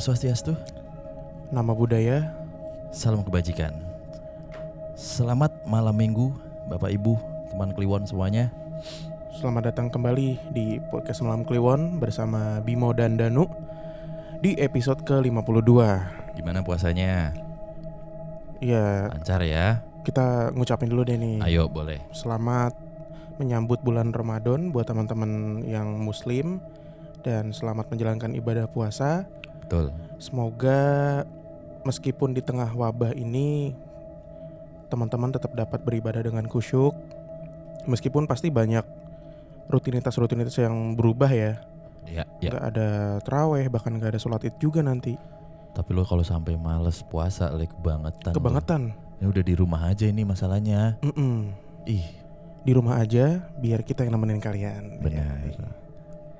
Om Swastiastu. nama budaya. Salam kebajikan. Selamat malam minggu, Bapak Ibu, teman Kliwon semuanya. Selamat datang kembali di podcast Malam Kliwon bersama Bimo dan Danu di episode ke-52. Gimana puasanya? Ya, Lancar ya? kita ngucapin dulu deh nih. Ayo boleh. Selamat menyambut bulan Ramadan buat teman-teman yang muslim dan selamat menjalankan ibadah puasa. Betul. Semoga meskipun di tengah wabah ini teman-teman tetap dapat beribadah dengan khusyuk. Meskipun pasti banyak rutinitas-rutinitas yang berubah ya. Ya, ya. nggak ada teraweh bahkan nggak ada sholat id juga nanti Tapi lo kalau sampai males puasa, le kebangetan. lo. kebangetan Ini udah di rumah aja ini masalahnya. Mm-mm. Ih, di rumah aja biar kita yang nemenin kalian benar. Ya.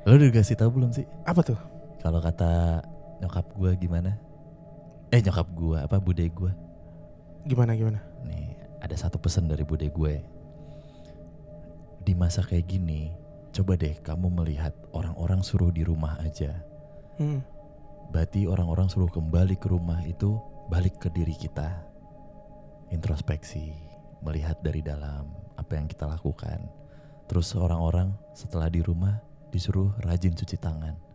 Lo udah kasih tahu belum sih? apa tuh Kalau kata nyokap gua gimana? Eh nyokap gua apa bude gua? gimana gimana Nih, ada satu pesan dari bude gue. Di masa kayak gini, coba deh kamu melihat orang-orang suruh di rumah aja. Hmm. Berarti orang-orang suruh kembali ke rumah itu balik ke diri kita. Introspeksi, melihat dari dalam apa yang kita lakukan. Terus orang-orang setelah di rumah disuruh rajin cuci tangan.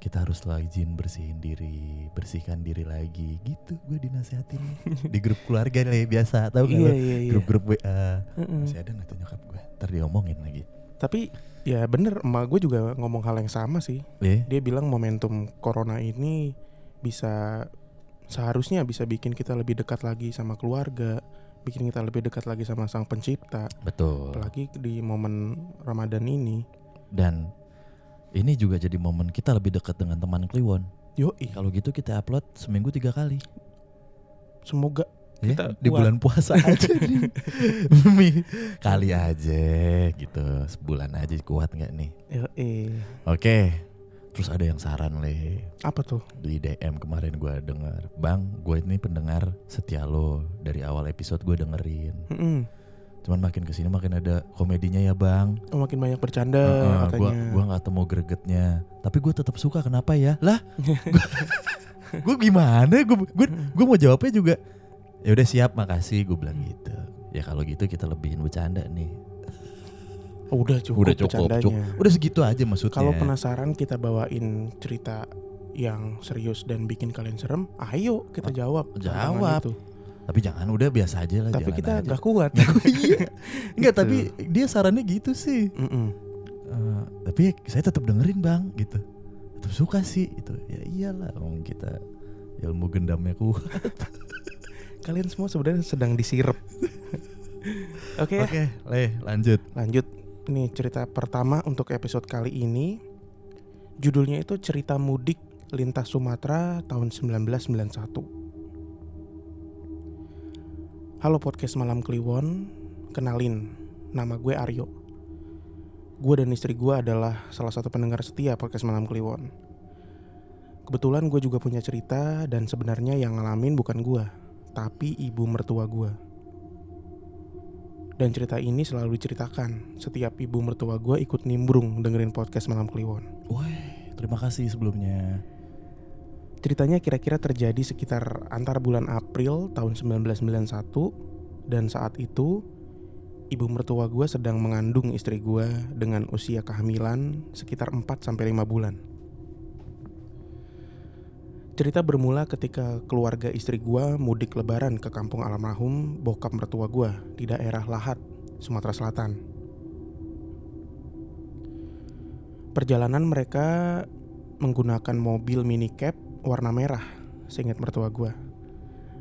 Kita harus rajin bersihin diri, bersihkan diri lagi. Gitu gue dinasehatin di grup keluarga nih biasa, tahu gak iya iya iya Grup-grup WA. Mm-mm. Masih ada nggak tuh nyokap gue? Ntar diomongin lagi. tapi ya bener emak gue juga ngomong hal yang sama sih Eh, dia bilang momentum corona ini bisa seharusnya bisa bikin kita lebih dekat lagi sama keluarga bikin kita lebih dekat lagi sama sang pencipta betul. apalagi di momen ramadan ini Dan ini juga jadi momen kita lebih dekat dengan teman Kliwon. yoi Kalau gitu kita upload seminggu tiga kali. semoga Ya, Kita di bulan puasa aja nih. Kali aja gitu. Sebulan aja kuat nggak nih? yoi Oke. Terus ada yang saran le apa tuh di DM kemarin gue denger, bang, gue ini pendengar setia lo dari awal episode gue dengerin. Mm-mm. Cuman makin ke sini makin ada komedinya ya bang. Oh, makin banyak bercanda Heeh, katanya. gua gua nggak temu gregetnya. Tapi gue tetap suka kenapa ya? Lah, gue gimana? Gue gue mau jawabnya juga. Ya udah siap, makasih. Gue bilang gitu. Ya kalau gitu kita lebihin bercanda nih. Oh, udah cukup udah cukup, bercandanya. cukup. Udah segitu aja maksudnya. Kalau penasaran kita bawain cerita yang serius dan bikin kalian serem, ayo kita jawab. tantangan jawab. Tapi jangan udah biasa aja lah. Tapi kita aja. gak kuat. iya. Enggak, Gitu. tapi dia sarannya gitu sih. Mm-mm. Eh, tapi saya tetap dengerin bang, gitu. Tetap suka sih, itu. Ya iyalah, om kita ilmu gendamnya kuat. Kalian semua sebenarnya sedang disirep. Oke, ya, Oke, Le, lanjut. lanjut. Nih cerita pertama untuk episode kali ini. Judulnya itu cerita mudik lintas Sumatera tahun 1991. Halo podcast Malam Kliwon, kenalin, nama gue Aryo. Gue dan istri gue adalah salah satu pendengar setia podcast Malam Kliwon. Kebetulan gue juga punya cerita dan sebenarnya yang ngalamin bukan gue, tapi ibu mertua gue. Dan cerita ini selalu diceritakan setiap ibu mertua gue ikut nimbrung dengerin podcast Malam Kliwon. Woi, terima kasih sebelumnya. Ceritanya kira-kira terjadi sekitar antara bulan April tahun 1991 dan saat itu ibu mertua gue sedang mengandung istri gue dengan usia kehamilan sekitar 4 sampai 5 bulan. Cerita bermula ketika keluarga istri gue mudik lebaran ke kampung almarhum bokap mertua gue di daerah Lahat, Sumatera Selatan. Perjalanan mereka menggunakan mobil mini cab warna merah, seingat mertua gue.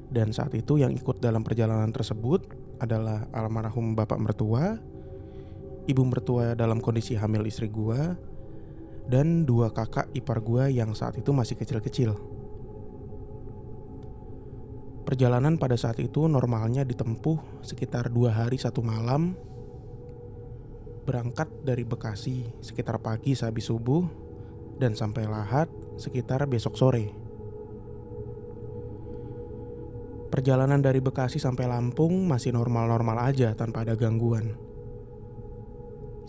Dan saat itu yang ikut dalam perjalanan tersebut adalah almarhum bapak mertua, ibu mertua dalam kondisi hamil istri gue, dan dua kakak ipar gue yang saat itu masih kecil-kecil. Perjalanan pada saat itu normalnya ditempuh sekitar dua hari satu malam. Berangkat dari Bekasi sekitar pagi sehabis subuh dan sampai Lahat sekitar besok sore. Perjalanan dari Bekasi sampai Lampung masih normal-normal aja tanpa ada gangguan.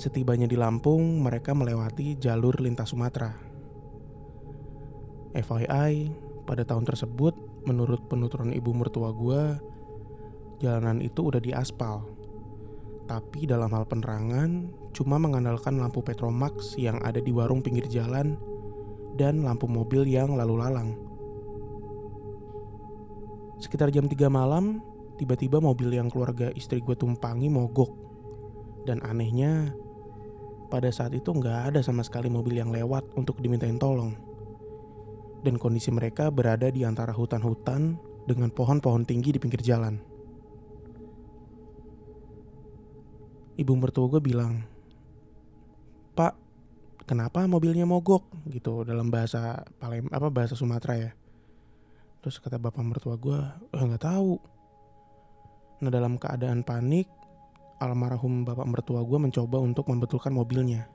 Setibanya di Lampung, mereka melewati jalur lintas Sumatera. FYI, pada tahun tersebut, menurut penuturan ibu mertua gue, jalanan itu udah diaspal. Tapi dalam hal penerangan, cuma mengandalkan lampu Petromax yang ada di warung pinggir jalan dan lampu mobil yang lalu lalang. Sekitar jam 3 malam, tiba-tiba mobil yang keluarga istri gue tumpangi mogok. Dan anehnya, pada saat itu nggak ada sama sekali mobil yang lewat untuk dimintain tolong. Dan kondisi mereka berada di antara hutan-hutan dengan pohon-pohon tinggi di pinggir jalan. Ibu mertua gue bilang, Pak, kenapa mobilnya mogok? Gitu dalam bahasa Palem apa bahasa Sumatera ya. Terus kata bapak mertua gue, eh nggak tahu. Nah dalam keadaan panik, almarhum bapak mertua gue mencoba untuk membetulkan mobilnya.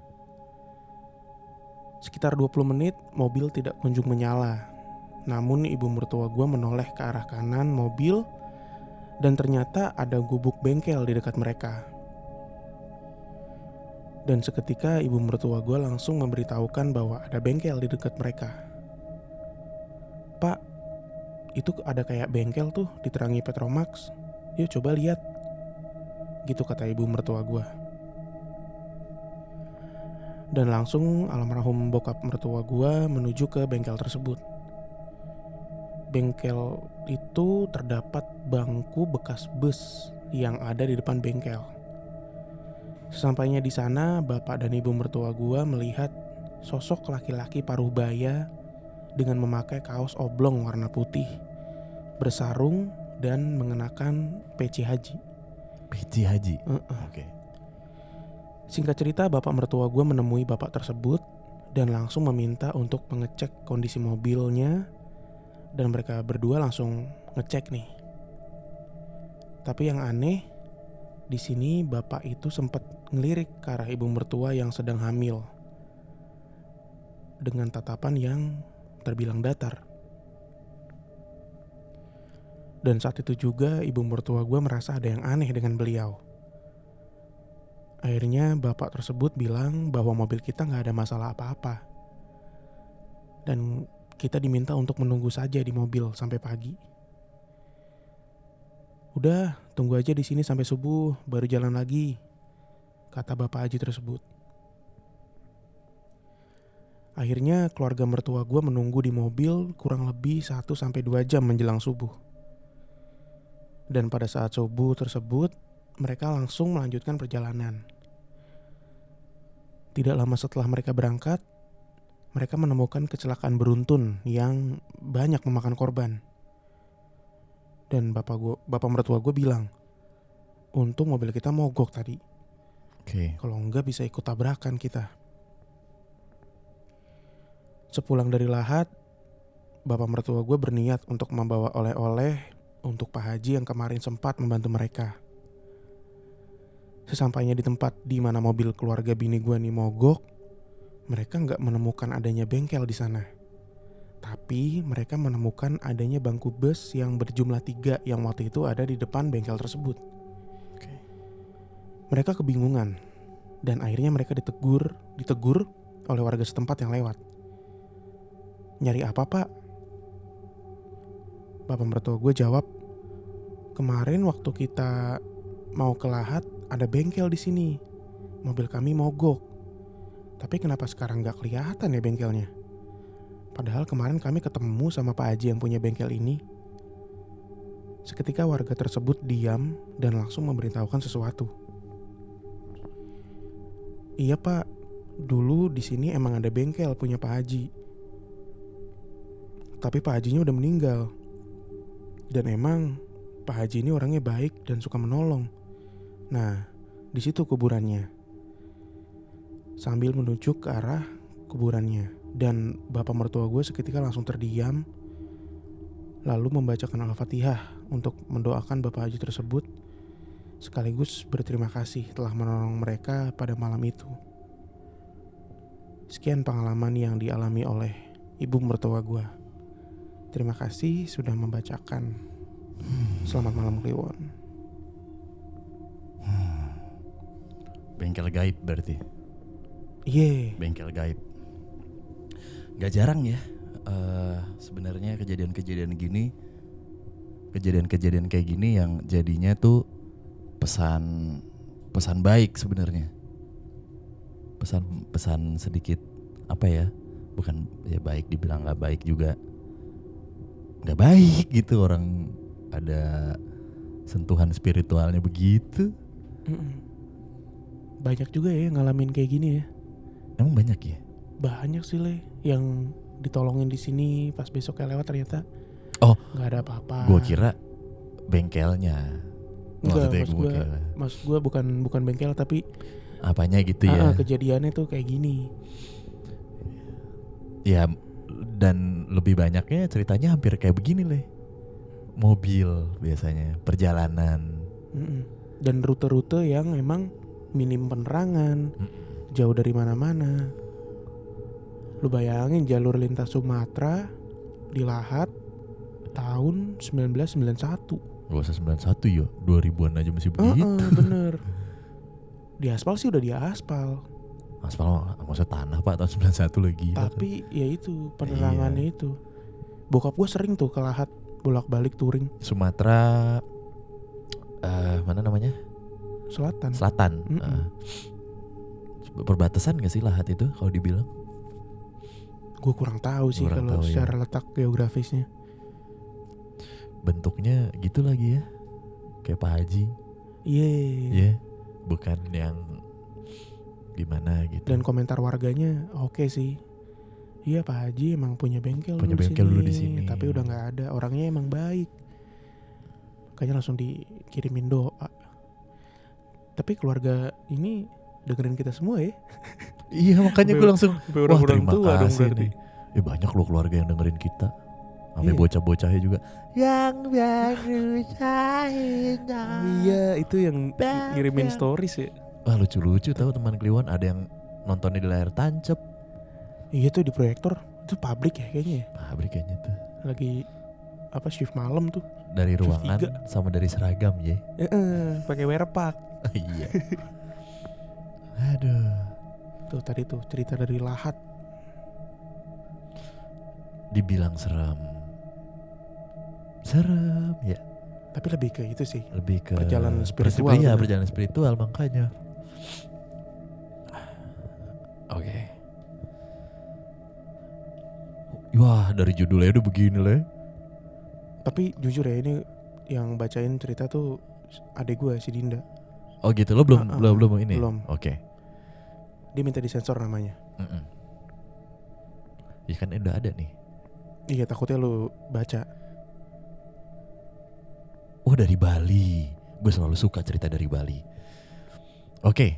Sekitar 20 menit, mobil tidak kunjung menyala. Namun ibu mertua gue menoleh ke arah kanan mobil dan ternyata ada gubuk bengkel di dekat mereka. Dan seketika ibu mertua gue langsung memberitahukan bahwa ada bengkel di dekat mereka. Pak, itu ada kayak bengkel tuh diterangi Petromax. Yuk coba lihat. Gitu kata ibu mertua gue. Dan langsung almarhum bokap mertua gue menuju ke bengkel tersebut. Bengkel itu terdapat bangku bekas bus yang ada di depan bengkel. Sesampainya di sana, bapak dan ibu mertua gue melihat sosok laki-laki paruh baya dengan memakai kaos oblong warna putih, bersarung dan mengenakan peci haji. Peci haji. Uh -uh. Oke. Singkat cerita, bapak mertua gue menemui bapak tersebut dan langsung meminta untuk mengecek kondisi mobilnya dan mereka berdua langsung ngecek nih. Tapi yang aneh, di sini bapak itu sempat ngelirik ke arah ibu mertua yang sedang hamil dengan tatapan yang terbilang datar. Dan saat itu juga ibu mertua gue merasa ada yang aneh dengan beliau. Akhirnya bapak tersebut bilang bahwa mobil kita nggak ada masalah apa-apa. Dan kita diminta untuk menunggu saja di mobil sampai pagi. Udah, tunggu aja di sini sampai subuh, baru jalan lagi, kata bapak Haji tersebut. Akhirnya keluarga mertua gue menunggu di mobil kurang lebih 1-2 jam menjelang subuh. Dan pada saat subuh tersebut, mereka langsung melanjutkan perjalanan. Tidak lama setelah mereka berangkat, mereka menemukan kecelakaan beruntun yang banyak memakan korban. Dan bapak gua, bapak mertua gue bilang, untung mobil kita mogok tadi. Oke. Kalau enggak bisa ikut tabrakan kita. Sepulang dari Lahat, bapak mertua gue berniat untuk membawa oleh-oleh untuk Pak Haji yang kemarin sempat membantu mereka. Sesampainya di tempat di mana mobil keluarga bini gue nih mogok, mereka nggak menemukan adanya bengkel di sana. Tapi mereka menemukan adanya bangku bus yang berjumlah tiga yang waktu itu ada di depan bengkel tersebut. Oke. Mereka kebingungan dan akhirnya mereka ditegur, ditegur oleh warga setempat yang lewat. Nyari apa pak? Bapak mertua gue jawab, kemarin waktu kita mau ke Lahat ada bengkel di sini. Mobil kami mogok. Tapi kenapa sekarang nggak kelihatan ya bengkelnya? Padahal kemarin kami ketemu sama Pak Haji yang punya bengkel ini. Seketika warga tersebut diam dan langsung memberitahukan sesuatu. Iya pak, dulu di sini emang ada bengkel punya Pak Haji. Tapi Pak Hajinya udah meninggal. Dan emang Pak Haji ini orangnya baik dan suka menolong. Nah, di situ kuburannya. Sambil menunjuk ke arah kuburannya. Dan bapak mertua gue seketika langsung terdiam. Lalu membacakan Al-Fatihah untuk mendoakan bapak haji tersebut. Sekaligus berterima kasih telah menolong mereka pada malam itu. Sekian pengalaman yang dialami oleh ibu mertua gue. Terima kasih sudah membacakan. Selamat malam Kliwon. Bengkel gaib berarti. Iya. Bengkel gaib. Gak jarang ya. eh sebenarnya kejadian-kejadian gini, kejadian-kejadian kayak gini yang jadinya tuh pesan pesan baik sebenarnya. Pesan pesan sedikit apa ya? Bukan ya baik dibilang nggak baik juga. Nggak baik gitu orang ada sentuhan spiritualnya begitu. Banyak juga ya yang ngalamin kayak gini ya. Emang banyak ya? Banyak sih le yang ditolongin di sini pas besoknya lewat ternyata Oh. nggak ada apa-apa. Gua kira bengkelnya. Enggak, Maksudnya maksud gua bukan bukan bengkel tapi apanya gitu ya. ah, kejadiannya tuh kayak gini. Ya dan lebih banyaknya ceritanya hampir kayak begini leh. Mobil biasanya, perjalanan. Mm-mm. Dan rute-rute yang emang minim penerangan, jauh dari mana-mana. Lu bayangin jalur lintas Sumatera di Lahat tahun 1991. Gak usah 91 yo, 2000-an aja masih begitu. Heeh, bener. Di aspal sih udah di aspal, Aspal maksudnya tanah Pak tahun 91 lagi. tapi ya itu penerangannya itu. Bokap gue sering tuh ke Lahat bolak-balik touring Sumatera eh mana namanya? selatan. Selatan. Mm-mm. eh. perbatasan gak sih Lahat itu kalau dibilang? Gue kurang tahu sih Kurang kalau tahu ya. secara letak geografisnya. Bentuknya gitu lagi ya. Kayak Pak Haji. Iya. Ya, bukan yang gimana gitu. Dan komentar warganya oke sih. Iya Pak Haji emang punya bengkel, Punya dulu, di bengkel sini, dulu di sini. tapi udah nggak ada. Orangnya emang baik. Makanya langsung dikirimin doa. Tapi keluarga ini dengerin kita semua ya. Iya makanya gue langsung Sampai Wah terima tua dong kasih berarti. nih Ya banyak loh keluarga yang dengerin kita Sampai Iya. bocah-bocahnya juga Yang baru saya Iya itu yang ngirimin stories ya. Wah lucu-lucu tahu teman Kliwon Ada yang nontonnya di layar tancep Iya tuh di proyektor itu pabrik ya kayaknya ya. Pabrik kayaknya tuh Lagi apa shift malam tuh. Dari ruangan sama dari seragam ya Eh, eh, pakai wear pack. Iya Aduh Tuh tadi tuh cerita dari Lahat. Dibilang serem Serem ya Tapi lebih ke itu sih. Lebih ke Perjalanan spiritual Iya bener. perjalanan spiritual makanya Oke Wah dari judulnya udah begini lah Tapi jujur ya ini yang bacain cerita tuh adek gue si Dinda. Oh gitu lo belum Ah, ah, belum belum ini belum. Oke Dia minta disensor namanya. Mm-mm. Ya kan udah ada nih Iya takutnya lu baca. Oh dari Bali Gue selalu suka cerita dari Bali Oke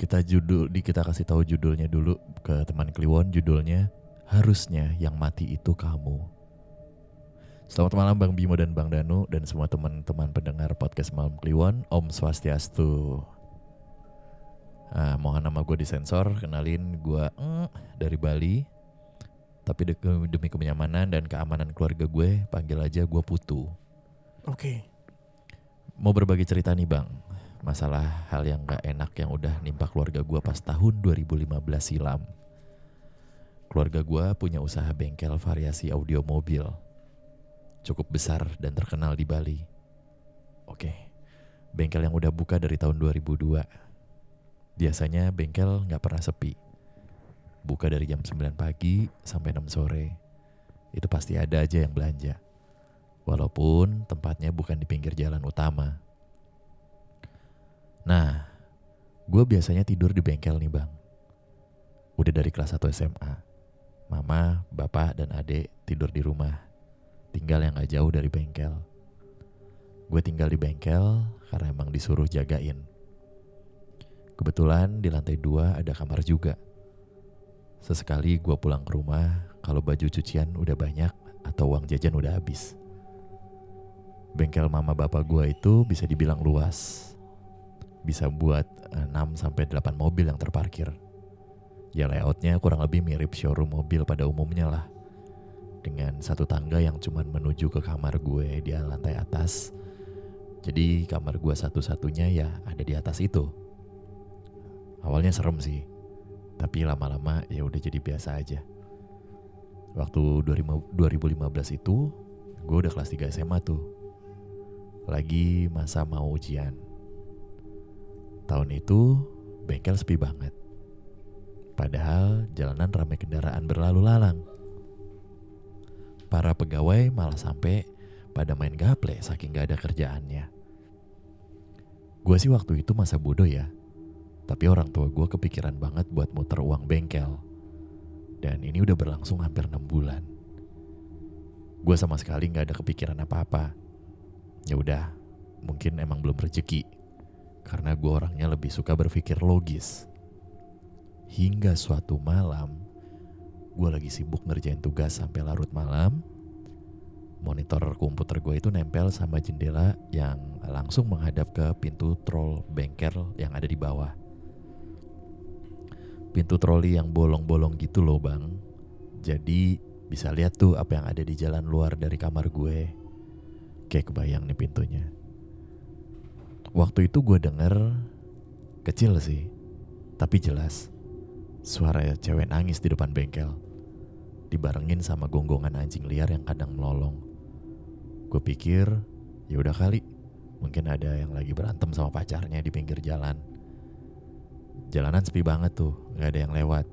Kita judul di kita kasih tahu judulnya dulu ke teman Kliwon judulnya harusnya yang mati itu kamu. Selamat malam Bang Bimo dan Bang Danu dan semua teman-teman pendengar podcast Malam Kliwon. Om Swastiastu. Mohon nama gue disensor, kenalin gue dari Bali. Tapi de- demi kenyamanan dan keamanan keluarga gue, panggil aja gue Putu. Oke. Mau berbagi cerita nih bang Masalah hal yang gak enak yang udah nimpa keluarga gue pas tahun 2015 silam Keluarga gue punya usaha bengkel variasi audio mobil Cukup besar dan terkenal di Bali Oke Bengkel yang udah buka dari tahun 2002 Biasanya bengkel gak pernah sepi Buka dari jam 9 pagi sampai 6 sore Itu pasti ada aja yang belanja Walaupun tempatnya bukan di pinggir jalan utama. Nah, gue biasanya tidur di bengkel nih bang. Udah dari kelas 1 SMA. Mama, bapak, dan adik tidur di rumah. Tinggal yang gak jauh dari bengkel. Gue tinggal di bengkel karena emang disuruh jagain. Kebetulan di lantai dua ada kamar juga. Sesekali gue pulang ke rumah kalau baju cucian udah banyak atau uang jajan udah habis. Bengkel mama bapak gua itu bisa dibilang luas. Bisa buat eh, 6 sampai 8 mobil yang terparkir. Ya layoutnya kurang lebih mirip showroom mobil pada umumnya lah. Dengan satu tangga yang cuman menuju ke kamar gue di lantai atas. Jadi kamar gua satu-satunya ya ada di atas itu. Awalnya serem sih, tapi lama-lama ya udah jadi biasa aja. Waktu 2015 itu, gue udah kelas 3 SMA tuh. Lagi masa mau ujian. Tahun itu, bengkel sepi banget. Padahal jalanan ramai kendaraan berlalu lalang. Para pegawai malah sampai pada main gaple saking gak ada kerjaannya. Gue sih waktu itu masa bodoh ya, tapi orang tua gue kepikiran banget buat muter uang bengkel. Dan ini udah berlangsung hampir 6 bulan. Gue sama sekali gak ada kepikiran apa-apa. Ya udah, mungkin emang belum rezeki. Karena gue orangnya lebih suka berpikir logis. Hingga suatu malam, gue lagi sibuk ngerjain tugas sampai larut malam. Monitor komputer gue itu nempel sama jendela yang langsung menghadap ke pintu troll bengkel yang ada di bawah pintu troli yang bolong-bolong gitu loh bang. Jadi bisa lihat tuh apa yang ada di jalan luar dari kamar gue. Kayak kebayang nih pintunya. Waktu itu gue denger kecil sih, tapi jelas suara cewek nangis di depan bengkel. Dibarengin sama gonggongan anjing liar yang kadang melolong. Gue pikir ya udah kali, mungkin ada yang lagi berantem sama pacarnya di pinggir jalan Jalanan sepi banget tuh, gak ada yang lewat.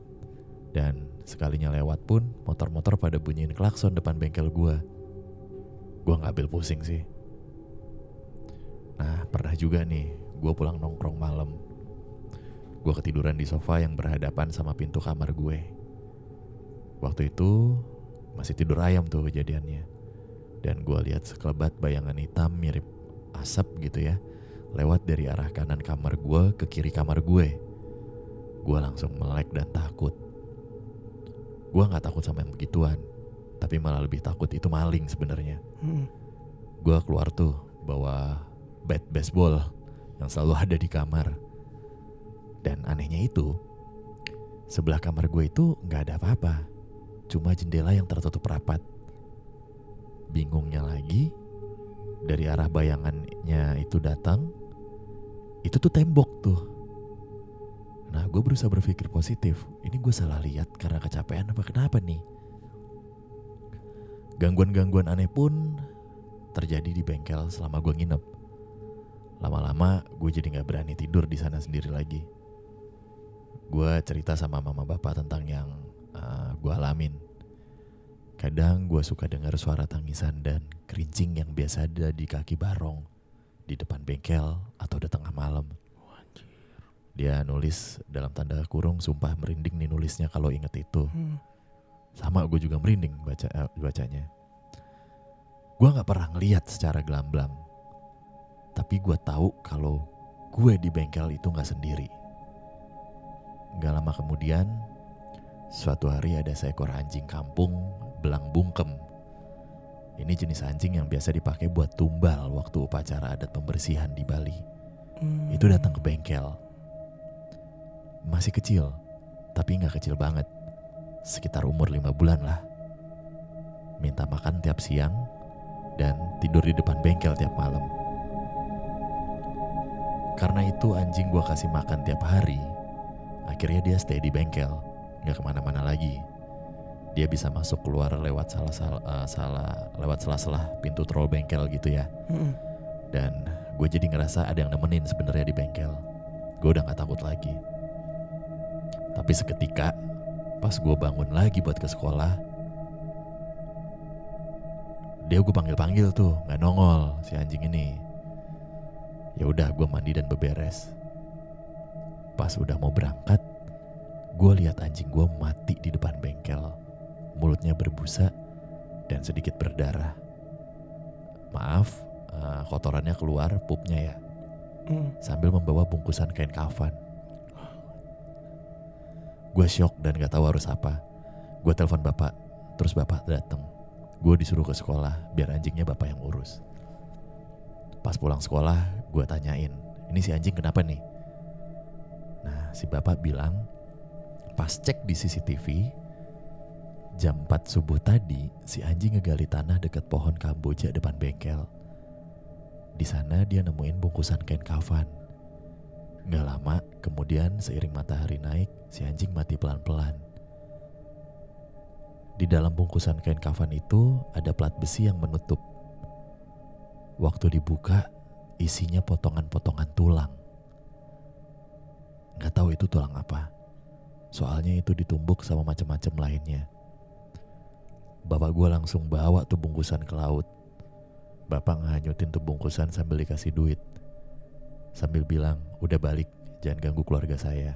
Dan sekalinya lewat pun, motor-motor pada bunyiin klakson depan bengkel gue. Gue gak ambil pusing sih. Nah, pernah juga nih, gue pulang nongkrong malam. Gue ketiduran di sofa yang berhadapan sama pintu kamar gue. Waktu itu masih tidur ayam tuh kejadiannya. Dan gue lihat sekelebat bayangan hitam mirip asap gitu ya. Lewat dari arah kanan kamar gue ke kiri kamar gue gue langsung melek dan takut. Gue nggak takut sama yang begituan, tapi malah lebih takut itu maling sebenarnya. Hmm. Gue keluar tuh bawa bat baseball yang selalu ada di kamar. Dan anehnya itu, sebelah kamar gue itu nggak ada apa-apa, cuma jendela yang tertutup rapat. Bingungnya lagi, dari arah bayangannya itu datang, itu tuh tembok tuh Nah gue berusaha berpikir positif. Ini gue salah lihat karena kecapean apa kenapa nih? Gangguan-gangguan aneh pun terjadi di bengkel selama gue nginep. Lama-lama gue jadi gak berani tidur di sana sendiri lagi. Gue cerita sama mama bapak tentang yang uh, eh, gue alamin. Kadang gue suka dengar suara tangisan dan kerincing yang biasa ada di kaki barong di depan bengkel atau di tengah malam. Dia nulis dalam tanda kurung sumpah merinding nih nulisnya kalau inget itu. Hmm. Sama gue juga merinding baca eh, bacanya. Gue nggak pernah ngeliat secara gelamblang. Tapi gue tahu kalau gue di bengkel itu nggak sendiri. Gak lama kemudian, suatu hari ada seekor anjing kampung belang bungkem. Ini jenis anjing yang biasa dipakai buat tumbal waktu upacara adat pembersihan di Bali. Hmm. Itu datang ke bengkel masih kecil, tapi nggak kecil banget. Sekitar umur lima bulan lah. Minta makan tiap siang dan tidur di depan bengkel tiap malam. Karena itu anjing gue kasih makan tiap hari, akhirnya dia stay di bengkel, nggak ke mana-mana lagi. Dia bisa masuk keluar lewat salah salah, uh, salah lewat sela-sela pintu troll bengkel gitu ya. Mm Dan gue jadi ngerasa ada yang nemenin sebenarnya di bengkel. Gue udah nggak takut lagi. Tapi seketika pas gue bangun lagi buat ke sekolah, dia gue panggil-panggil tuh nggak nongol si anjing ini. Ya udah gue mandi dan beberes. Pas udah mau berangkat, gue lihat anjing gue mati di depan bengkel. Mulutnya berbusa dan sedikit berdarah. Maaf, uh, kotorannya keluar, pupnya ya. Mm. Sambil membawa bungkusan kain kafan. Gue shock dan gak tahu harus apa. Gue telepon bapak, terus bapak datang. Gue disuruh ke sekolah biar anjingnya bapak yang urus. Pas pulang sekolah, gue tanyain, ini si anjing kenapa nih? Nah, si bapak bilang, pas cek di CCTV, jam 4 subuh tadi, si anjing ngegali tanah dekat pohon kamboja depan bengkel. Di sana dia nemuin bungkusan kain kafan. Gak lama, kemudian seiring matahari naik, si anjing mati pelan-pelan. Di dalam bungkusan kain kafan itu ada plat besi yang menutup. Waktu dibuka, isinya potongan-potongan tulang. Gak tahu itu tulang apa. Soalnya itu ditumbuk sama macam-macam lainnya. Bapak gue langsung bawa tuh bungkusan ke laut. Bapak nganyutin tuh bungkusan sambil dikasih duit sambil bilang, udah balik, jangan ganggu keluarga saya.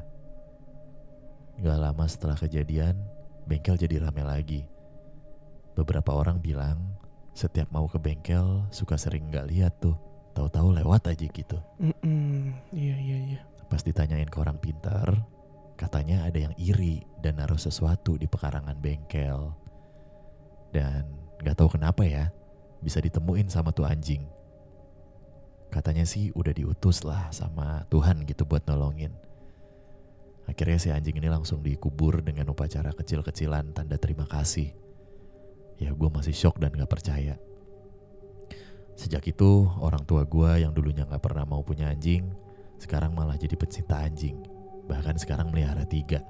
Gak lama setelah kejadian, bengkel jadi rame lagi. Beberapa orang bilang, setiap mau ke bengkel suka sering gak lihat tuh, tahu-tahu lewat aja gitu. Mm-mm. Iya iya iya. Pas ditanyain ke orang pintar, katanya ada yang iri dan naruh sesuatu di pekarangan bengkel. Dan gak tahu kenapa ya, bisa ditemuin sama tuh anjing. Katanya sih udah diutus lah sama Tuhan gitu buat nolongin. Akhirnya si anjing ini langsung dikubur dengan upacara kecil-kecilan tanda terima kasih. Ya gue masih shock dan gak percaya. Sejak itu orang tua gue yang dulunya gak pernah mau punya anjing, sekarang malah jadi pecinta anjing. Bahkan sekarang melihara tiga.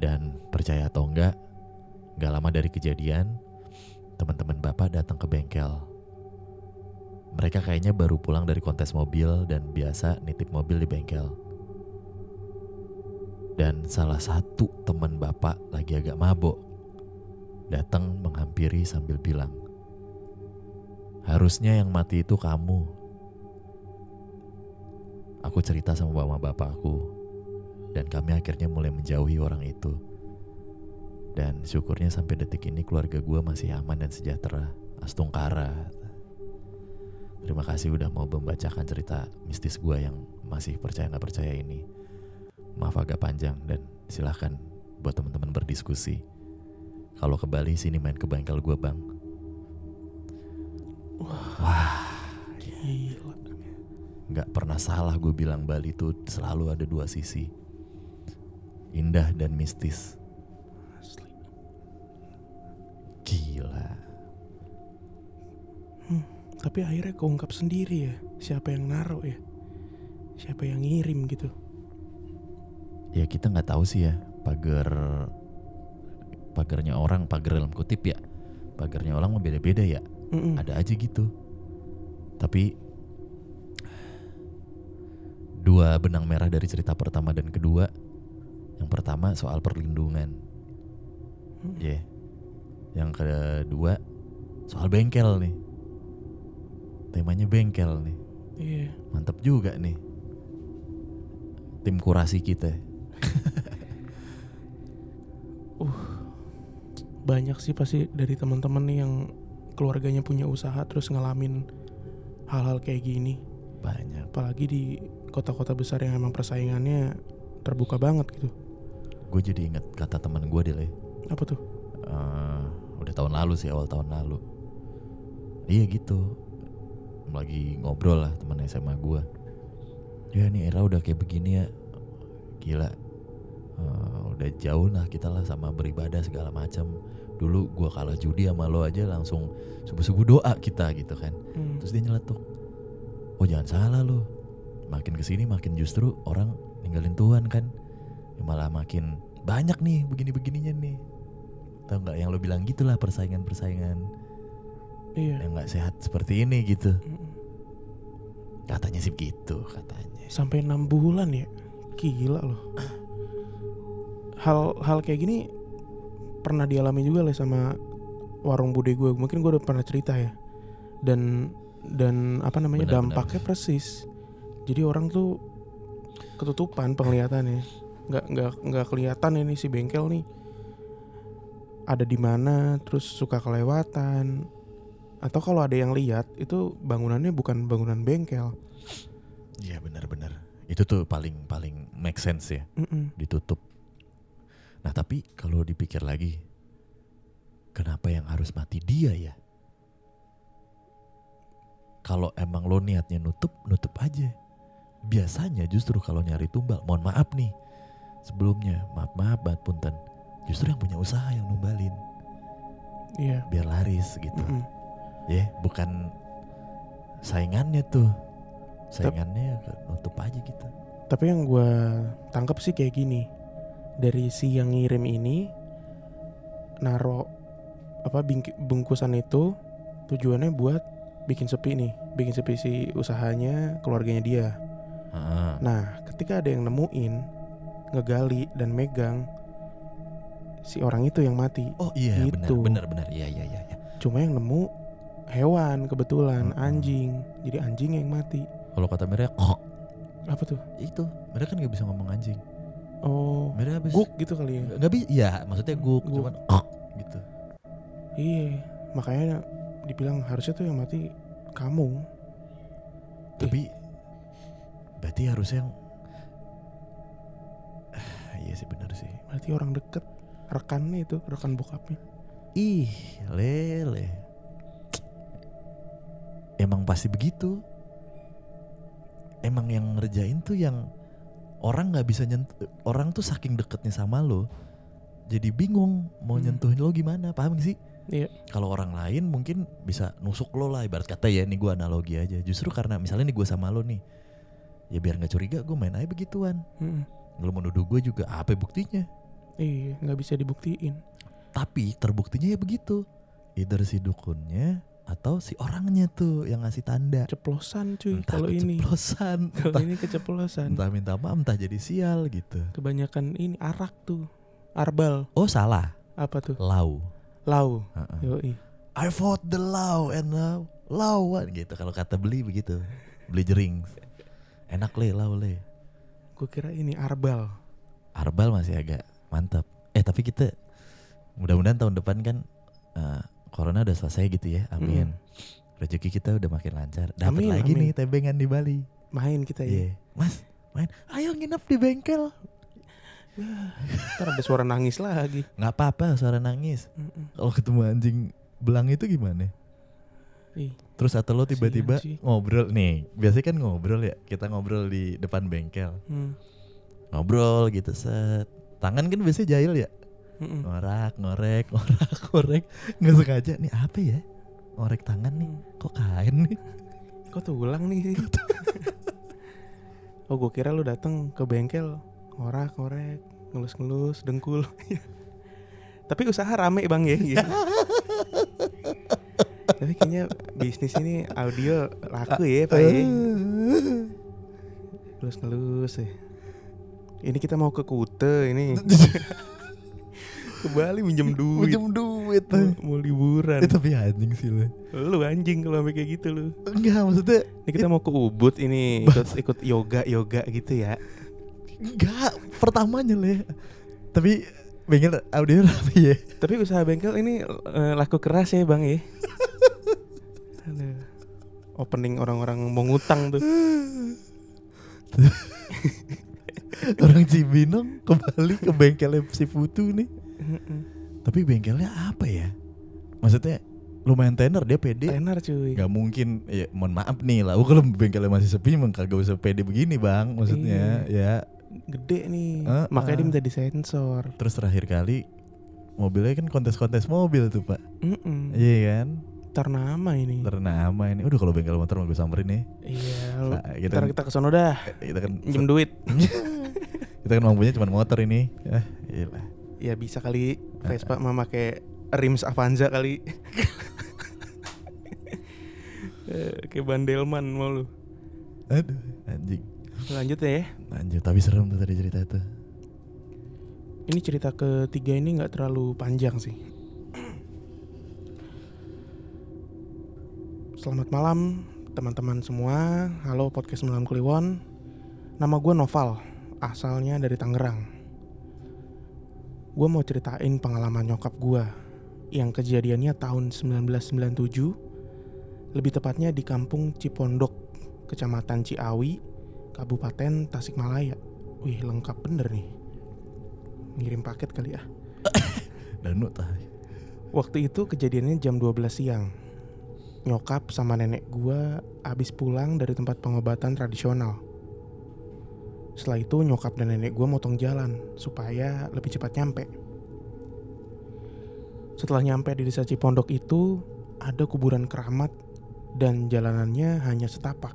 Dan percaya atau enggak, gak lama dari kejadian, teman-teman bapak datang ke bengkel mereka kayaknya baru pulang dari kontes mobil dan biasa nitip mobil di bengkel. Dan salah satu teman bapak lagi agak mabok. Datang menghampiri sambil bilang, Harusnya yang mati itu kamu. Aku cerita sama mama bapakku. Dan kami akhirnya mulai menjauhi orang itu. Dan syukurnya sampai detik ini keluarga gue masih aman dan sejahtera. Astungkara. Terima kasih udah mau membacakan cerita mistis gue yang masih percaya nggak percaya ini. Maaf agak panjang dan silahkan buat teman-teman berdiskusi. Kalau ke Bali sini main ke bengkel gue bang. Wah, Wah, gila. nggak pernah salah gue bilang Bali tuh selalu ada dua sisi. Indah dan mistis. Gila. Tapi akhirnya keungkap sendiri ya siapa yang naruh ya. Siapa yang ngirim gitu. Ya kita nggak tahu sih ya pagar pagarnya orang pagar dalam kutip ya. Pagarnya orang mah beda-beda ya. Mm-mm. ada aja gitu. Tapi dua benang merah dari cerita pertama dan kedua, yang pertama soal perlindungan, Mm. ya. Yang kedua soal bengkel nih. Temanya bengkel nih, Iya. mantap juga nih. Tim kurasi kita. Banyak sih pasti dari teman-teman nih yang keluarganya punya usaha terus ngalamin hal-hal kayak gini. Banyak. Apalagi di kota-kota besar yang emang persaingannya terbuka banget gitu. Gue jadi inget kata teman gue deh, Le. Apa tuh? Eh, udah tahun lalu sih awal tahun lalu iya gitu lagi ngobrol lah teman SMA gue ya nih era udah kayak begini ya. Gila. Eh, udah jauh lah kita lah sama beribadah segala macam dulu gua kalah judi sama lo aja langsung subuh subuh doa kita gitu kan. Hmm. terus dia nyeletuk oh jangan salah lo. Makin ke sini makin justru orang ninggalin Tuhan kan. Ya malah makin banyak nih begini begininya nih. Tahu nggak yang lo bilang gitulah persaingan persaingan Iya. yang nggak sehat seperti ini gitu katanya sih begitu katanya Sampai enam bulan ya. Gila loh. Hal-hal kayak gini pernah dialami juga lah sama warung bude gue. Mungkin gue udah pernah cerita ya. Dan dan apa namanya Benar, dampaknya persis. Jadi orang tuh ketutupan penglihatannya. Nggak nggak nggak kelihatan ini si bengkel nih ada di mana, terus suka kelewatan. Atau kalau ada yang lihat itu bangunannya bukan bangunan bengkel. Iya benar-benar itu tuh paling paling make sense ya Mm-mm. ditutup nah tapi kalau dipikir lagi kenapa yang harus mati dia ya kalau emang lo niatnya nutup nutup aja biasanya justru kalau nyari tumbal mohon maaf nih sebelumnya maaf maaf banget punten justru yang punya usaha yang numbalin Iya. biar laris gitu Mm-mm. Ya bukan saingannya tuh saingannya ya nutup aja gitu Tapi yang gue tangkap sih kayak gini. Dari si yang ngirim ini naro apa bungkusan itu tujuannya buat bikin sepi nih, bikin sepi si usahanya, keluarganya dia. Heeh. Nah, ketika ada yang nemuin, ngegali dan megang si orang itu yang mati. oh iya Gitu. benar benar benar iya iya iya iya. Cuma yang nemu hewan kebetulan Mm-mm. anjing. Jadi anjing yang mati. kalau kata mereka kok Apa tuh? itu mereka kan nggak bisa ngomong anjing Oh, mereka habis guk gitu kali ya. nggak bisa ya maksudnya guk, Guk. cuman kok gitu Iya, makanya dibilang harusnya tuh yang mati kamu. tapi berarti harusnya yang Ah, iya sih benar sih Berarti orang deket rekannya itu, rekan bokapnya. ih lele emang pasti begitu emang yang ngerjain tuh yang orang nggak bisa nyentuh orang tuh saking deketnya sama lo jadi bingung mau Hmm. nyentuhin lo gimana paham gak sih Iya. kalau orang lain mungkin bisa nusuk lo lah ibarat kata ya ini gue analogi aja justru karena misalnya nih gue sama lo nih ya biar nggak curiga gue main aja begituan Mm-mm. lo mau nuduh gue juga apa buktinya Iya, nggak bisa dibuktiin. tapi terbuktinya ya begitu either si dukunnya atau si orangnya tuh yang ngasih tanda Ceplosan cuy kalau ini. keceplosan Kalau ini keceplosan. entah minta maaf entah jadi sial gitu Kebanyakan ini arak tuh. Arbal. oh salah Apa tuh? lau Lau. Heeh. Yoi. I fought the law and now lawan gitu kalau kata beli begitu beli jering enak le lau le Gue kira ini arbal. arbal masih agak mantap eh tapi kita mudah-mudahan tahun depan kan eh, corona udah selesai gitu ya amin. Rezeki kita udah makin lancar. Dapat lagi amin. nih tembengan di Bali. Main kita ya. mas main. Ayo nginep di bengkel. Ntar ada suara nangis lagi. nggak apa-apa suara nangis. Kalau ketemu anjing belang itu gimana? Ih, terus atau lo tiba-tiba ngobrol nih biasanya kan ngobrol ya kita ngobrol di depan bengkel. Hmm. ngobrol gitu set. Tangan kan biasanya jahil ya Mm-mm. ngorak ngorek ngorak ngorek nggak sengaja nih apa ya ngorek tangan nih kok kain nih Kok tulang nih? oh, gue kira lu datang ke bengkel ngorak-ngorek, ngelus-ngelus, dengkul. Tapi usaha rame bang ya. gitu. Tapi kayaknya bisnis ini audio laku ya pak ya. Ngelus-ngelus ya. Ini kita mau ke Kute ini. Ke Bali minjem duit. Pinjem duit Mau, mau liburan. Eh, tapi anjing sih lo Lu anjing kalau sampai kayak gitu lu. enggak maksudnya Ini kita mau ke Ubud ini ikut ikut yoga yoga gitu ya. enggak pertamanya le tapi bengkel audio rapi ya Tapi usaha bengkel ini eh, laku keras ya bang ya. Opening orang-orang mau ngutang tuh. orang Cibinong kembali ke bengkelnya si Putu nih tapi bengkelnya apa ya maksudnya lumayan tenar dia pede Tenar cuy. nggak mungkin ya mohon maaf nih lah kalau bengkelnya masih sepi emang kagak usah pede begini bang maksudnya ya Gede nih. Eh, Makanya eh. dia minta disensor. terus terakhir kali mobilnya kan kontes-kontes mobil tuh pak Mm-mm. iya kan Ternama ini. ternama ini udah kalau bengkel motor mau gue samperin nih Iya. Nah, kita Ntar kan, kita kesono dah. kita kan Minjem duit. kita kan mampunya cuma motor ini ya iyalah Ya bisa kali Vespa mah pakai rims Avanza kali. Eh, Kayak bandelman mau lu. aduh anjing Lanjut ya. lanjut tapi serem tuh tadi cerita itu Ini cerita ketiga ini nggak terlalu panjang sih. Selamat malam teman-teman semua. Halo podcast Malam Kliwon. Nama gue Noval, asalnya dari Tangerang. Gue mau ceritain pengalaman nyokap gue yang kejadiannya tahun 1997, lebih tepatnya di kampung Cipondok, kecamatan Ciawi, Kabupaten Tasikmalaya. Wih lengkap bener nih. Ngirim paket kali ya. Danu tah Waktu itu kejadiannya jam 12 siang. Nyokap sama nenek gua abis pulang dari tempat pengobatan tradisional. Setelah itu nyokap dan nenek gua motong jalan supaya lebih cepat nyampe. Setelah nyampe di desa Cipondok itu ada kuburan keramat dan jalanannya hanya setapak.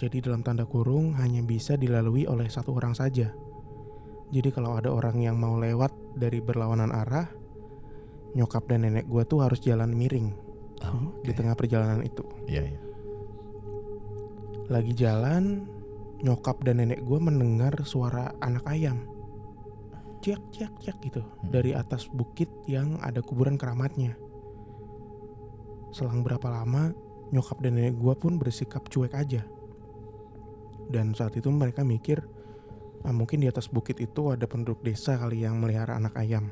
Jadi dalam tanda kurung hanya bisa dilalui oleh satu orang saja. Jadi kalau ada orang yang mau lewat dari berlawanan arah, nyokap dan nenek gue tuh harus jalan miring Oh, di tengah perjalanan itu. Iya, iya. Lagi jalan, nyokap dan nenek gue mendengar suara anak ayam. Ciak, ciak, ciak gitu. Hmm. Dari atas bukit yang ada kuburan keramatnya. Selang berapa lama, nyokap dan nenek gue pun bersikap cuek aja. Dan saat itu mereka mikir, ah, mungkin di atas bukit itu ada penduduk desa kali yang melihara anak ayam.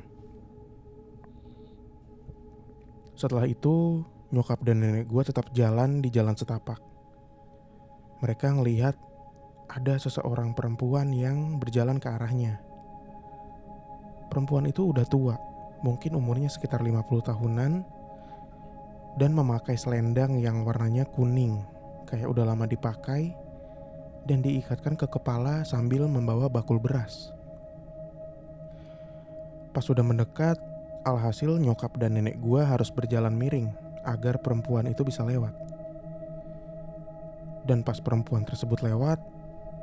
Setelah itu, nyokap dan nenek gue tetap jalan di jalan setapak. Mereka ngelihat ada seseorang perempuan yang berjalan ke arahnya. Perempuan itu udah tua, mungkin umurnya sekitar 50 tahunan dan memakai selendang yang warnanya kuning, kayak udah lama dipakai dan diikatkan ke kepala sambil membawa bakul beras. Pas sudah mendekat, alhasil nyokap dan nenek gua harus berjalan miring agar perempuan itu bisa lewat. Dan pas perempuan tersebut lewat,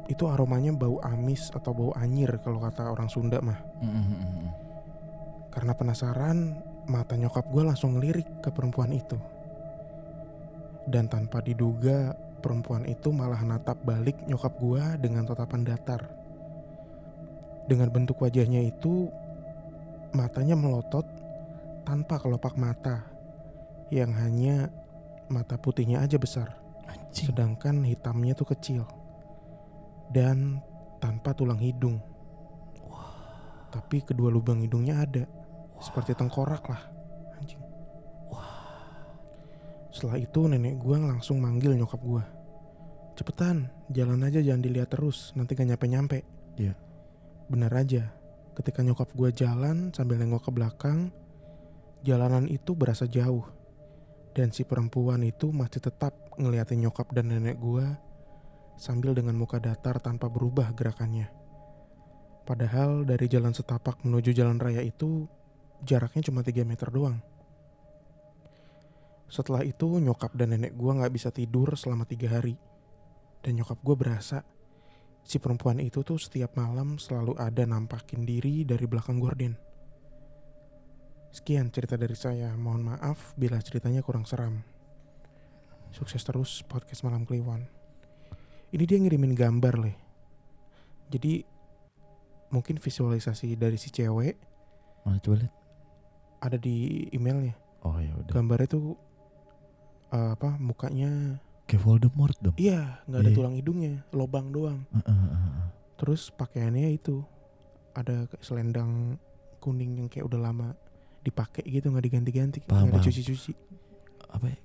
itu aromanya bau amis atau bau anyir kalau kata orang Sunda mah. Mm, mm, mm, mm. Karena penasaran, mata nyokap gue langsung ngelirik ke perempuan itu. Dan tanpa diduga, perempuan itu malah natap balik nyokap gue dengan tatapan datar. Dengan bentuk wajahnya itu, matanya melotot tanpa kelopak mata, yang hanya mata putihnya aja besar, Anjing. sedangkan hitamnya tuh kecil. Dan tanpa tulang hidung. Tapi kedua lubang hidungnya ada. Seperti tengkorak lah. Anjing. Setelah itu nenek gue langsung manggil nyokap gue. Cepetan, jalan aja jangan dilihat terus, nanti gak nyampe-nyampe. Iya. Bener aja, ketika nyokap gue jalan sambil nengok ke belakang, jalanan itu berasa jauh. Dan si perempuan itu masih tetap ngeliatin nyokap dan nenek gue sambil dengan muka datar tanpa berubah gerakannya. Padahal dari jalan setapak menuju jalan raya itu jaraknya cuma 3 meter doang. Setelah itu nyokap dan nenek gue gak bisa tidur selama tiga hari. Dan nyokap gue berasa si perempuan itu tuh setiap malam selalu ada nampakin diri dari belakang gorden. Sekian cerita dari saya. Mohon maaf bila ceritanya kurang seram. Sukses terus podcast Malam Kliwon. Ini dia ngirimin gambar leh. Jadi mungkin visualisasi dari si cewek Mana coba lihat? ada di emailnya. Oh ya udah. Gambarnya tuh eh, apa mukanya Kayak Voldemort dong. iya nggak ada Iya. tulang hidungnya, lobang doang. Heeh, heeh, heeh. Terus pakaiannya itu ada selendang kuning yang kayak udah lama dipakai gitu nggak diganti-ganti, nggak dicuci-cuci. Apa ya?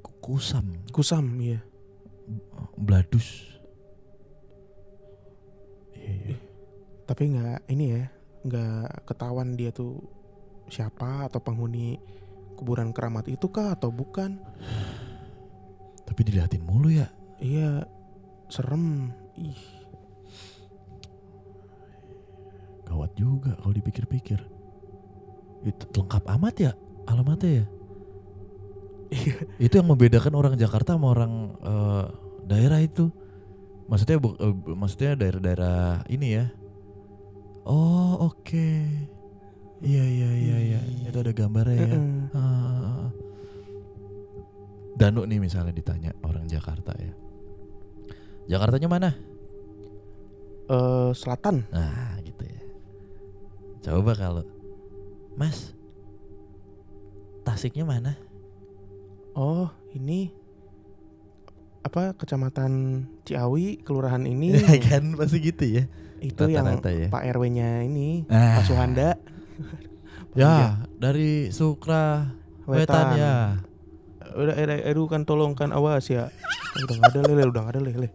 Ku- Kusam, Kusam iya. Bladus. Iya, iya. Tapi nggak ini ya, nggak ketahuan dia tuh siapa atau penghuni kuburan keramat itu kah atau bukan? Tapi diliatin mulu ya. Iya, serem. Ih, Gawat juga kalau dipikir-pikir. Itu lengkap amat ya alamatnya ya. Iya. itu yang membedakan orang Jakarta sama orang eh, daerah itu. Maksudnya bu- maksudnya daerah-daerah ini ya. Oh, oke. Iya, iya, iya, iya. Itu ada gambarnya ya. Heeh. Ah. Danu nih misalnya ditanya orang Jakarta ya. Jakartanya mana? Eh, selatan. Nah, gitu ya. Coba kalau Mas Tasiknya mana? Oh, ini apa kecamatan Ciawi, kelurahan ini kan pasti gitu ya. itu yang Rata-rata ya. Pak RW-nya ini, Ah. Pak Suhanda. Ya, dari Sukra Wetan ya. Udah, eh, Edu kan tolongkan awas ya. udah nggak ada lele, udah nggak ada lele.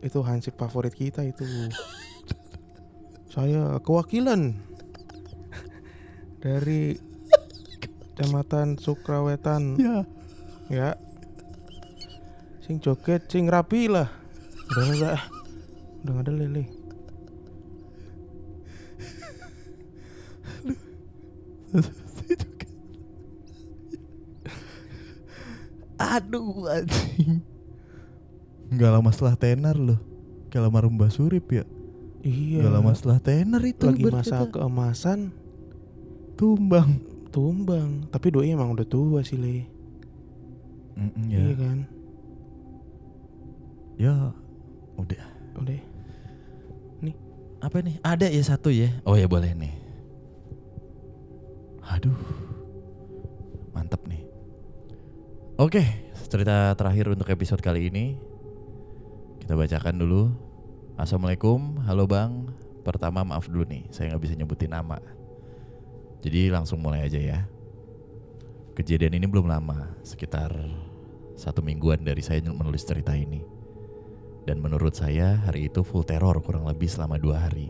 Itu hansip favorit kita itu. Saya kewakilan dari Kecamatan Sukrawetan Ya. ya. Sing joget, sing rapi lah. Udah enggak, ah. udah ada lele. Aduh anjing. Nggak lama setelah tenar loh. Kayak lama Mbak Surip ya. Iya. Nggak lama setelah tenar itu. lagi masa keemasan tumbang. Tumbang. Tapi doi emang udah tua sih le. Mm-mm, Iya ya. kan. ya udah. Udah. Apa nih? Ada ya satu ya. Oh ya boleh nih. Aduh. Mantep nih. Oke, cerita terakhir untuk episode kali ini. Kita bacakan dulu. Assalamualaikum, halo bang. Pertama maaf dulu nih, saya nggak bisa nyebutin nama. Jadi langsung mulai aja ya. Kejadian ini belum lama, sekitar satu mingguan dari saya menulis cerita ini. Dan menurut saya hari itu full teror kurang lebih selama dua hari.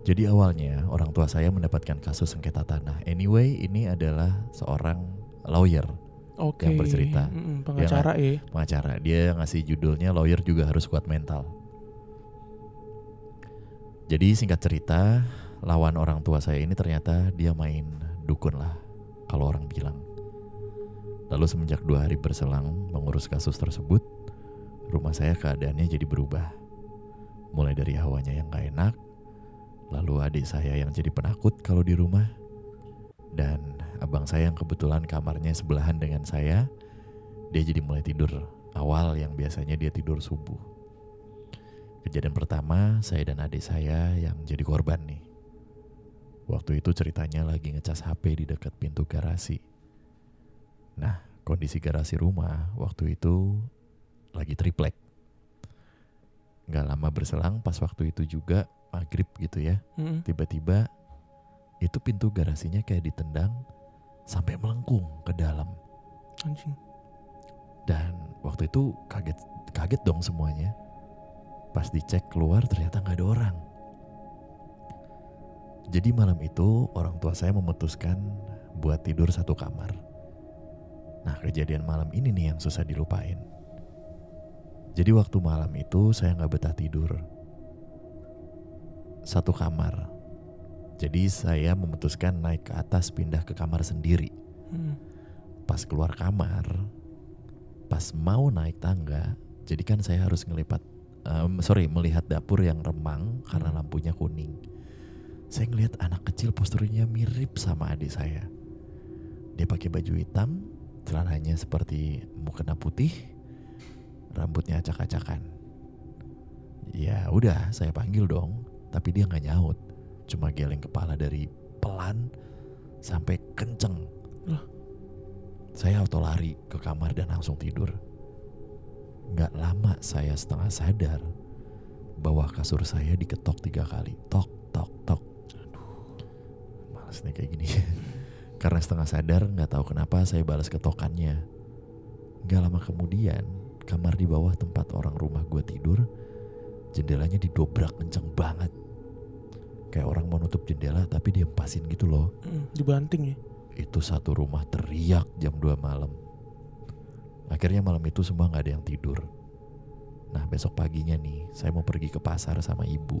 Jadi awalnya orang tua saya mendapatkan kasus sengketa tanah. Anyway, ini adalah seorang lawyer, Oke. Yang bercerita. Mm-mm, pengacara ya. pengacara. Dia ngasih judulnya lawyer juga harus kuat mental. Jadi singkat cerita, lawan orang tua saya ini ternyata dia main dukun lah, kalau orang bilang. Lalu semenjak dua hari berselang mengurus kasus tersebut, rumah saya keadaannya jadi berubah. Mulai dari hawanya yang gak enak, lalu adik saya yang jadi penakut kalau di rumah, dan abang saya yang kebetulan kamarnya sebelahan dengan saya, dia jadi mulai tidur awal yang biasanya dia tidur subuh. Kejadian pertama, saya dan adik saya yang jadi korban nih. Waktu itu ceritanya lagi ngecas HP di dekat pintu garasi. Nah, kondisi garasi rumah waktu itu lagi triplek. Gak lama berselang pas waktu itu juga maghrib gitu ya. Mm-mm. Tiba-tiba itu pintu garasinya kayak ditendang sampai melengkung ke dalam. Anjing. Dan waktu itu kaget kaget dong semuanya. Pas dicek keluar ternyata nggak ada orang. Jadi malam itu orang tua saya memutuskan buat tidur satu kamar. Nah kejadian malam ini nih yang susah dilupain. Jadi waktu malam itu saya nggak betah tidur. Satu kamar. Jadi saya memutuskan naik ke atas pindah ke kamar sendiri. Mm. Pas keluar kamar, pas mau naik tangga, jadi kan saya harus ngelipat, em, sorry melihat dapur yang remang karena Hmm. lampunya kuning. Saya ngelihat anak kecil posturnya mirip sama adik saya. Dia pakai baju hitam, celananya seperti mukena putih, rambutnya acak-acakan. Ya udah, saya panggil dong, tapi dia nggak nyaut, cuma geleng kepala dari pelan sampai kenceng. Saya auto lari ke kamar dan langsung tidur. Nggak lama saya setengah sadar bahwa kasur saya diketok tiga kali. Tok, tok, tok. Males nih kayak gini. Karena setengah sadar nggak tahu kenapa saya balas ketokannya. Nggak lama kemudian, kamar di bawah tempat orang rumah gue tidur, jendelanya didobrak kenceng banget. Kayak orang mau nutup jendela tapi diempasin gitu loh. Mm, dibanting ya. Itu satu rumah teriak jam 2 malam. Akhirnya malam itu semua nggak ada yang tidur. Nah besok paginya nih saya mau pergi ke pasar sama ibu.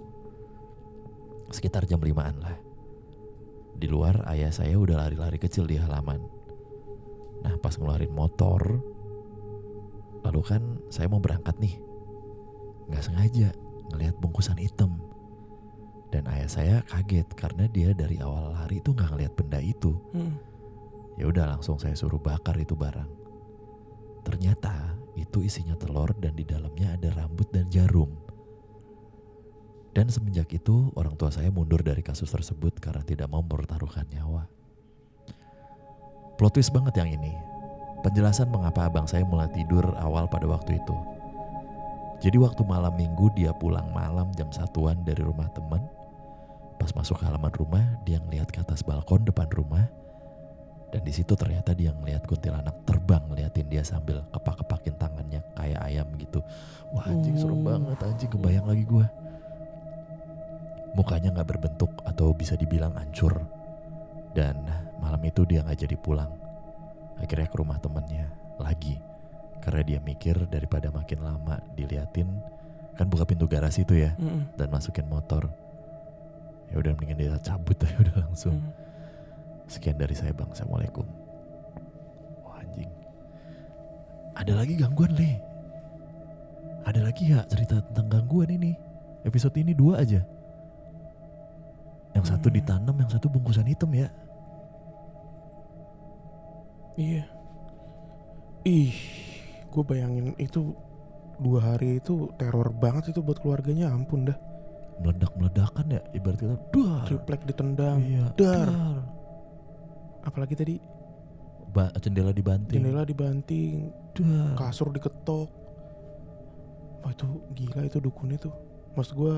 Sekitar jam 5an lah. Di luar ayah saya udah lari-lari kecil di halaman. Nah pas ngeluarin motor. Lalu kan saya mau berangkat nih. Nggak sengaja ngelihat bungkusan hitam. Dan ayah saya kaget karena dia dari awal lari tuh nggak ngelihat benda itu. Mm. Ya udah langsung saya suruh bakar itu barang. Ternyata itu isinya telur dan di dalamnya ada rambut dan jarum. Dan semenjak itu orang tua saya mundur dari kasus tersebut karena tidak mau mempertaruhkan nyawa. Plot twist banget yang ini. Penjelasan mengapa abang saya mulai tidur awal pada waktu itu. Jadi waktu malam minggu dia pulang malam jam satuan dari rumah teman. Pas masuk ke halaman rumah, dia ngeliat ke atas balkon depan rumah. Dan di situ ternyata dia ngeliat kuntilanak terbang ngeliatin dia sambil kepak-kepakin tangannya kayak ayam gitu. Wah anjing serem Oh. banget anjing kebayang lagi gua. Mukanya nggak berbentuk atau bisa dibilang hancur. Dan malam itu dia nggak jadi pulang. Akhirnya ke rumah temennya lagi. Karena dia mikir daripada makin lama diliatin kan buka pintu garasi itu ya Mm-mm. dan masukin motor. Ya udah mendingan dia cabut aja udah langsung. Mm. Sekian dari saya bang, assalamualaikum. Wah anjing. Ada lagi gangguan le? Ada lagi ya cerita tentang gangguan ini? Episode ini dua aja. Yang satu Hmm. ditanam, yang satu bungkusan hitam ya. Iya. Ih, gue bayangin itu dua hari itu teror banget itu buat keluarganya ampun dah. Meledak-meledakan ya ibaratnya duar. Triplek ditendang. Iya, dar. dar. Apalagi tadi Ba- jendela dibanting. jendela dibanting, Dar. kasur diketok. Wah itu gila itu dukunnya tuh. Maksud gue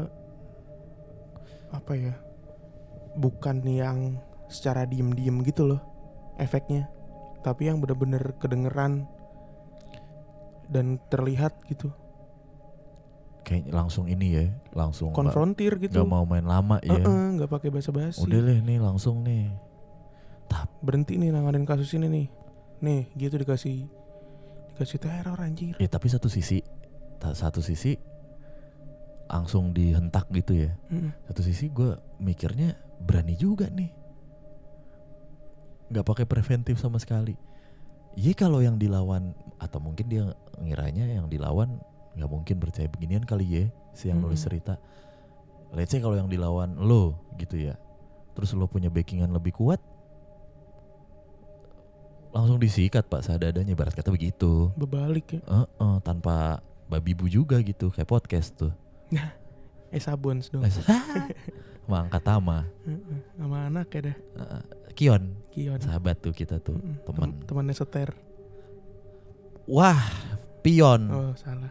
apa ya? Bukan yang secara diem-diem gitu loh efeknya, tapi yang bener-bener kedengeran dan terlihat gitu, Kayak langsung ini ya, langsung konfrontir gitu. nggak mau main lama ya. Heeh, nggak pakai basa-basi. Udah deh nih langsung nih. Berhenti nih nanganin kasus ini nih. Nih, gitu dikasih dikasih teror anjir. Ya tapi satu sisi, satu sisi langsung dihentak gitu ya. Mm. Satu sisi gue mikirnya berani juga nih. Nggak pakai preventif sama sekali. Iya kalau yang dilawan atau mungkin dia ngiranya yang dilawan nggak mungkin percaya beginian kali ya si yang nulis cerita. Let's say kalau yang dilawan lo gitu ya. Terus lo punya backingan lebih kuat. Langsung disikat pak seadanya barat kata begitu. Bebalik ya. Heeh, tanpa babi bu juga gitu kayak podcast tuh. Eh sabons dong. Mangkat tama. Heeh, Sama anak ya. Heeh, Kion, Kion. sahabat tuh kita tuh, teman. Tem- temannya seter. Wah, pion. Oh, salah.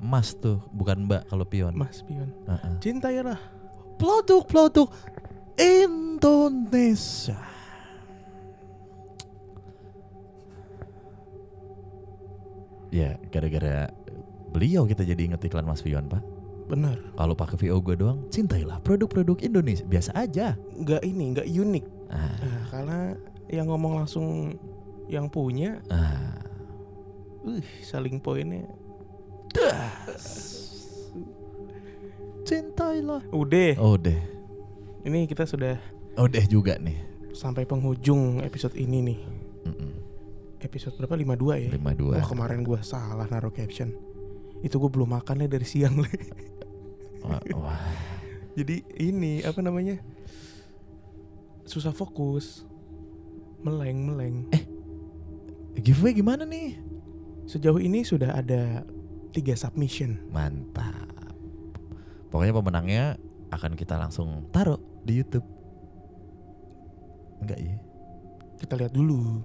Mas tuh, bukan Mbak kalau pion. Mas Pion. Heeh. Cintailah. Produk-produk Indonesia. Ya, gara-gara beliau kita jadi inget iklan Mas Pion, Pak. Bener. Kalau pakai VO gue doang, cintailah produk-produk Indonesia. Biasa aja. Nggak ini, nggak unik. Ah, Nah, karena yang ngomong langsung yang punya, ah. uh, saling poinnya. Cintailah. Udah. Oh deh, Ini kita sudah oh deh juga nih. sampai penghujung episode ini nih. Mm-mm. Episode berapa? 52 ya? 52. Wah kemarin gua salah naruh caption. Itu gue belum makan dari siang. Wah. Jadi ini apa namanya? Susah fokus. Meleng meleng. Giveaway gimana nih? Sejauh ini sudah ada tiga submission. Mantap. Pokoknya pemenangnya akan kita langsung taruh di YouTube. Enggak ya? Kita lihat dulu.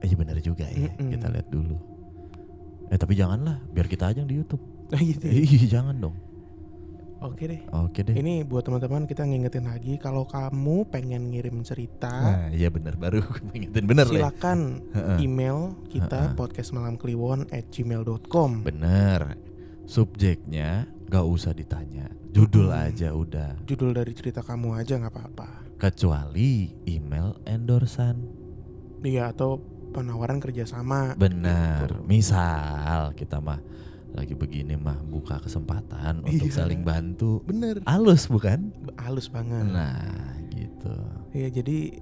Eh iya benar juga ya. Mm-mm. Kita lihat dulu. Eh tapi janganlah, biar kita aja yang di YouTube. Nah, gitu. ya. Ih, jangan dong. Oke deh. Oke deh. Ini buat teman-teman kita ngingetin lagi kalau kamu pengen ngirim cerita, Nah, iya benar baru mengingetin bener lah. silakan email kita Heeh. podcastmalamkliwon at gmail.com Bener. Subjeknya gak usah ditanya. Judul Mm-mm. aja udah. Judul dari cerita kamu aja nggak apa-apa. Kecuali email endorsan. Iya atau penawaran kerjasama. Benar. Gitu. Misal kita mah lagi begini mah buka kesempatan untuk Iya. saling bantu. Bener. Halus bukan? Halus banget. Nah, gitu. Iya jadi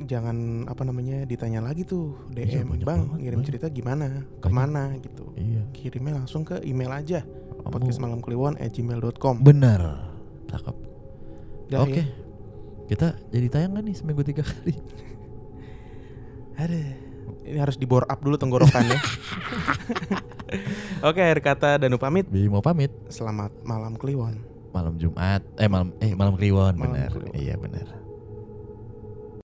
jangan apa namanya ditanya lagi tuh Iya, DM banyak bang banget, ngirim banyak. cerita gimana ke mana gitu Iya. kirimnya langsung ke email aja podcast malam kliwon at gmail.com bener. Cakep. Oke. ya. Kita jadi tayang nih seminggu tiga kali? Aduh, ini harus di bore up dulu tenggorokannya. Oke, akhir kata Danu pamit. Bi mau pamit. Selamat malam Kliwon. Malam Jumat. Eh malam eh malam Kliwon. Kliwon. Iya bener.